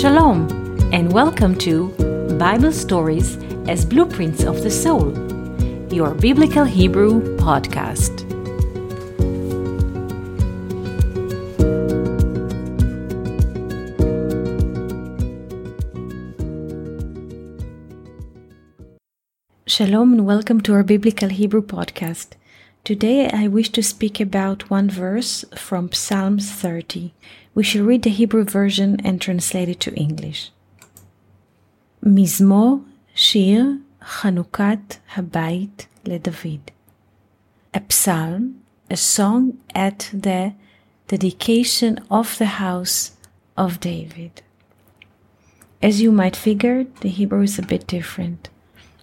Shalom, and welcome to Bible Stories as Blueprints of the Soul, your Biblical Hebrew podcast. Shalom, and welcome to our Biblical Hebrew podcast. Today I wish to speak about one verse from Psalms 30. We shall read the Hebrew version and translate it to English. Mizmor Shir Chanukat Habayit LeDavid. A psalm, a song at the dedication of the house of David. As you might figure, the Hebrew is a bit different.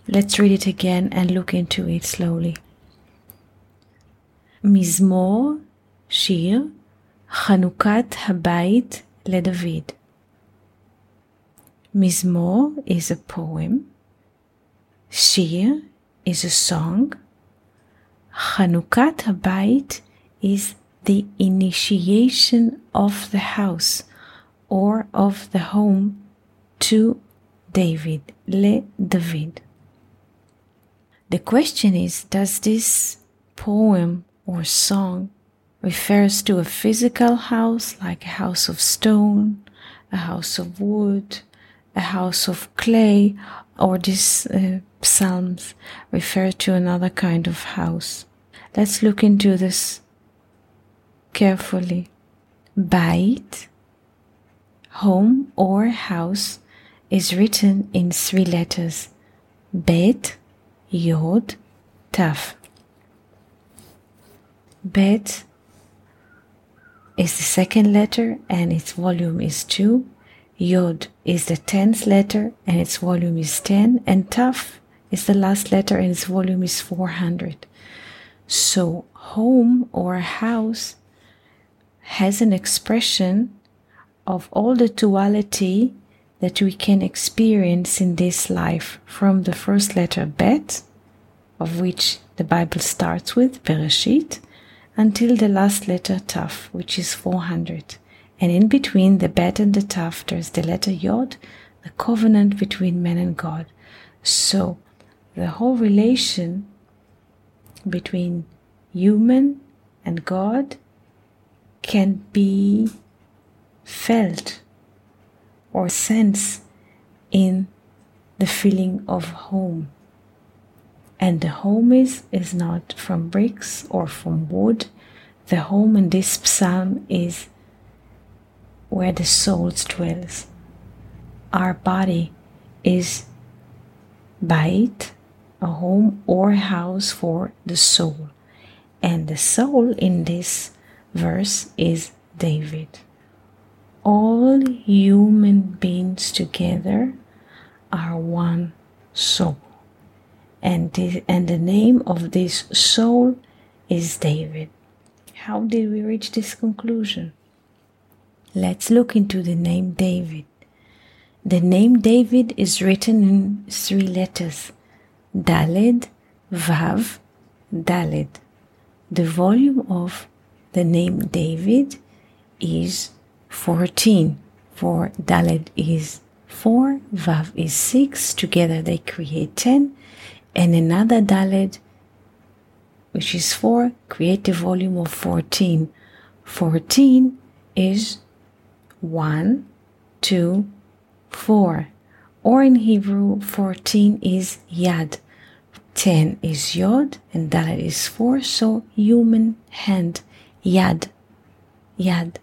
Let's read it again and look into it slowly. מזמור, שיר, חנוכת הבית לדוד. מזמור is a poem. שיר is a song. חנוכת הבית is the initiation of the house or of the home to David, לדוד. The question is Does this poem or song refers to a physical house like a house of stone, a house of wood, a house of clay, or these uh, psalms refer to another kind of house. Let's look into this carefully. Bait, home or house, is written in three letters. Bet, Yod, Taf. Bet is the second letter and its volume is 2. Yod is the tenth letter and its volume is 10. And Taf is the last letter and its volume is 400. So, home or house has an expression of all the duality that we can experience in this life from the first letter Bet, of which the Bible starts with, Bereshit, until the last letter Taf, which is 400. And in between the Bet and the Taf, there's the letter Yod, the covenant between man and God. So the whole relation between human and God can be felt or sensed in the feeling of home and the home is is not from bricks or from wood. The home in this psalm is where the soul dwells. Our body is bait a home or house for the soul. And the soul in this verse is david. All human beings together are one soul and the, and the name of this soul is David. How did we reach this conclusion? Let's look into the name David. The name David is written in three letters Daled, Vav, Daled. The volume of the name David is 14, for Daled is 4, Vav is 6, together they create 10, and another Dalet, which is 4, create a volume of 14. 14 is 1, 2, 4. Or in Hebrew, 14 is Yad. 10 is Yod, and Dalet is 4, so human hand. Yad. Yad.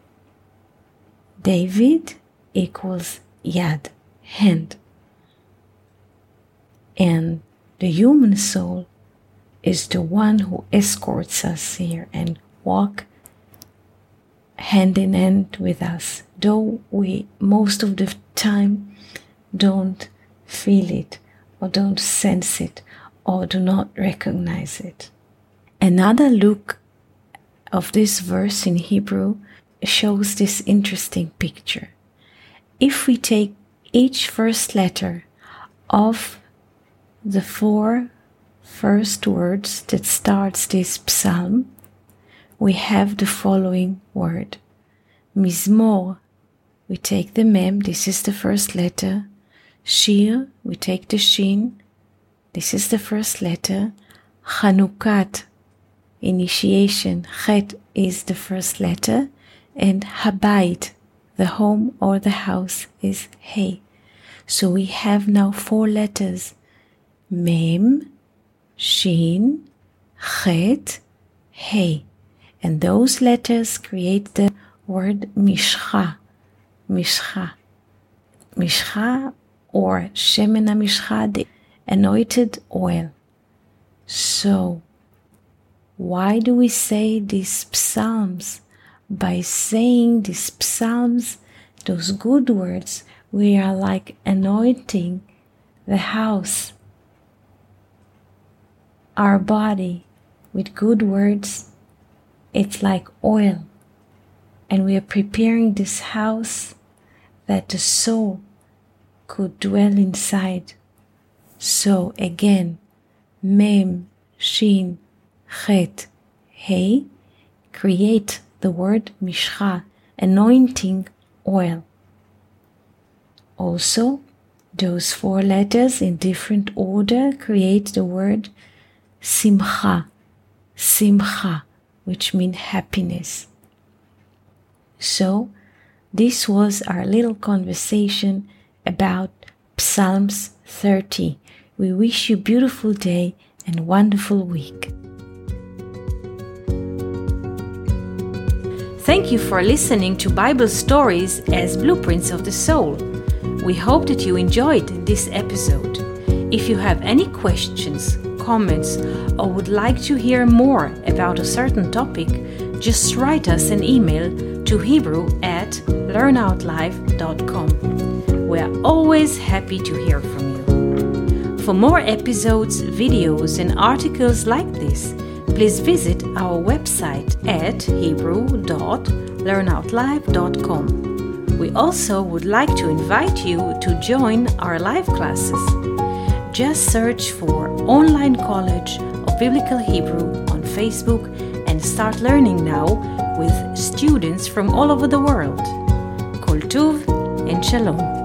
David equals Yad, hand. And the human soul is the one who escorts us here and walk hand in hand with us, though we most of the time don't feel it or don't sense it or do not recognize it. Another look of this verse in Hebrew shows this interesting picture. If we take each first letter of the four first words that starts this psalm, we have the following word. Mizmor we take the mem, this is the first letter. Shir, we take the shin, this is the first letter. Chanukat, initiation, chet is the first letter. And Habayit, the home or the house, is Hey. So we have now four letters Mem, Shin, Chet, Hey. And those letters create the word Mishcha. Mishcha. Mishcha or Shemena Mishcha, the anointed oil. So, why do we say these psalms? By saying these psalms, those good words, we are like anointing the house, our body with good words. It's like oil. And we are preparing this house that the soul could dwell inside. So again, Mem, Shin, Chet, Hey, create the word Mishcha, anointing oil. Also, those four letters in different order create the word Simcha, Simcha, which means happiness. So, this was our little conversation about Psalms 30. We wish you beautiful day and wonderful week. Thank you for listening to Bible stories as blueprints of the soul. We hope that you enjoyed this episode. If you have any questions, comments, or would like to hear more about a certain topic, just write us an email to Hebrew at learnoutlive.com. We are always happy to hear from you. For more episodes, videos, and articles like this, please visit our website at hebrew.learnoutlive.com. We also would like to invite you to join our live classes. Just search for Online College of Biblical Hebrew on Facebook and start learning now with students from all over the world. Kol Tuv and Shalom.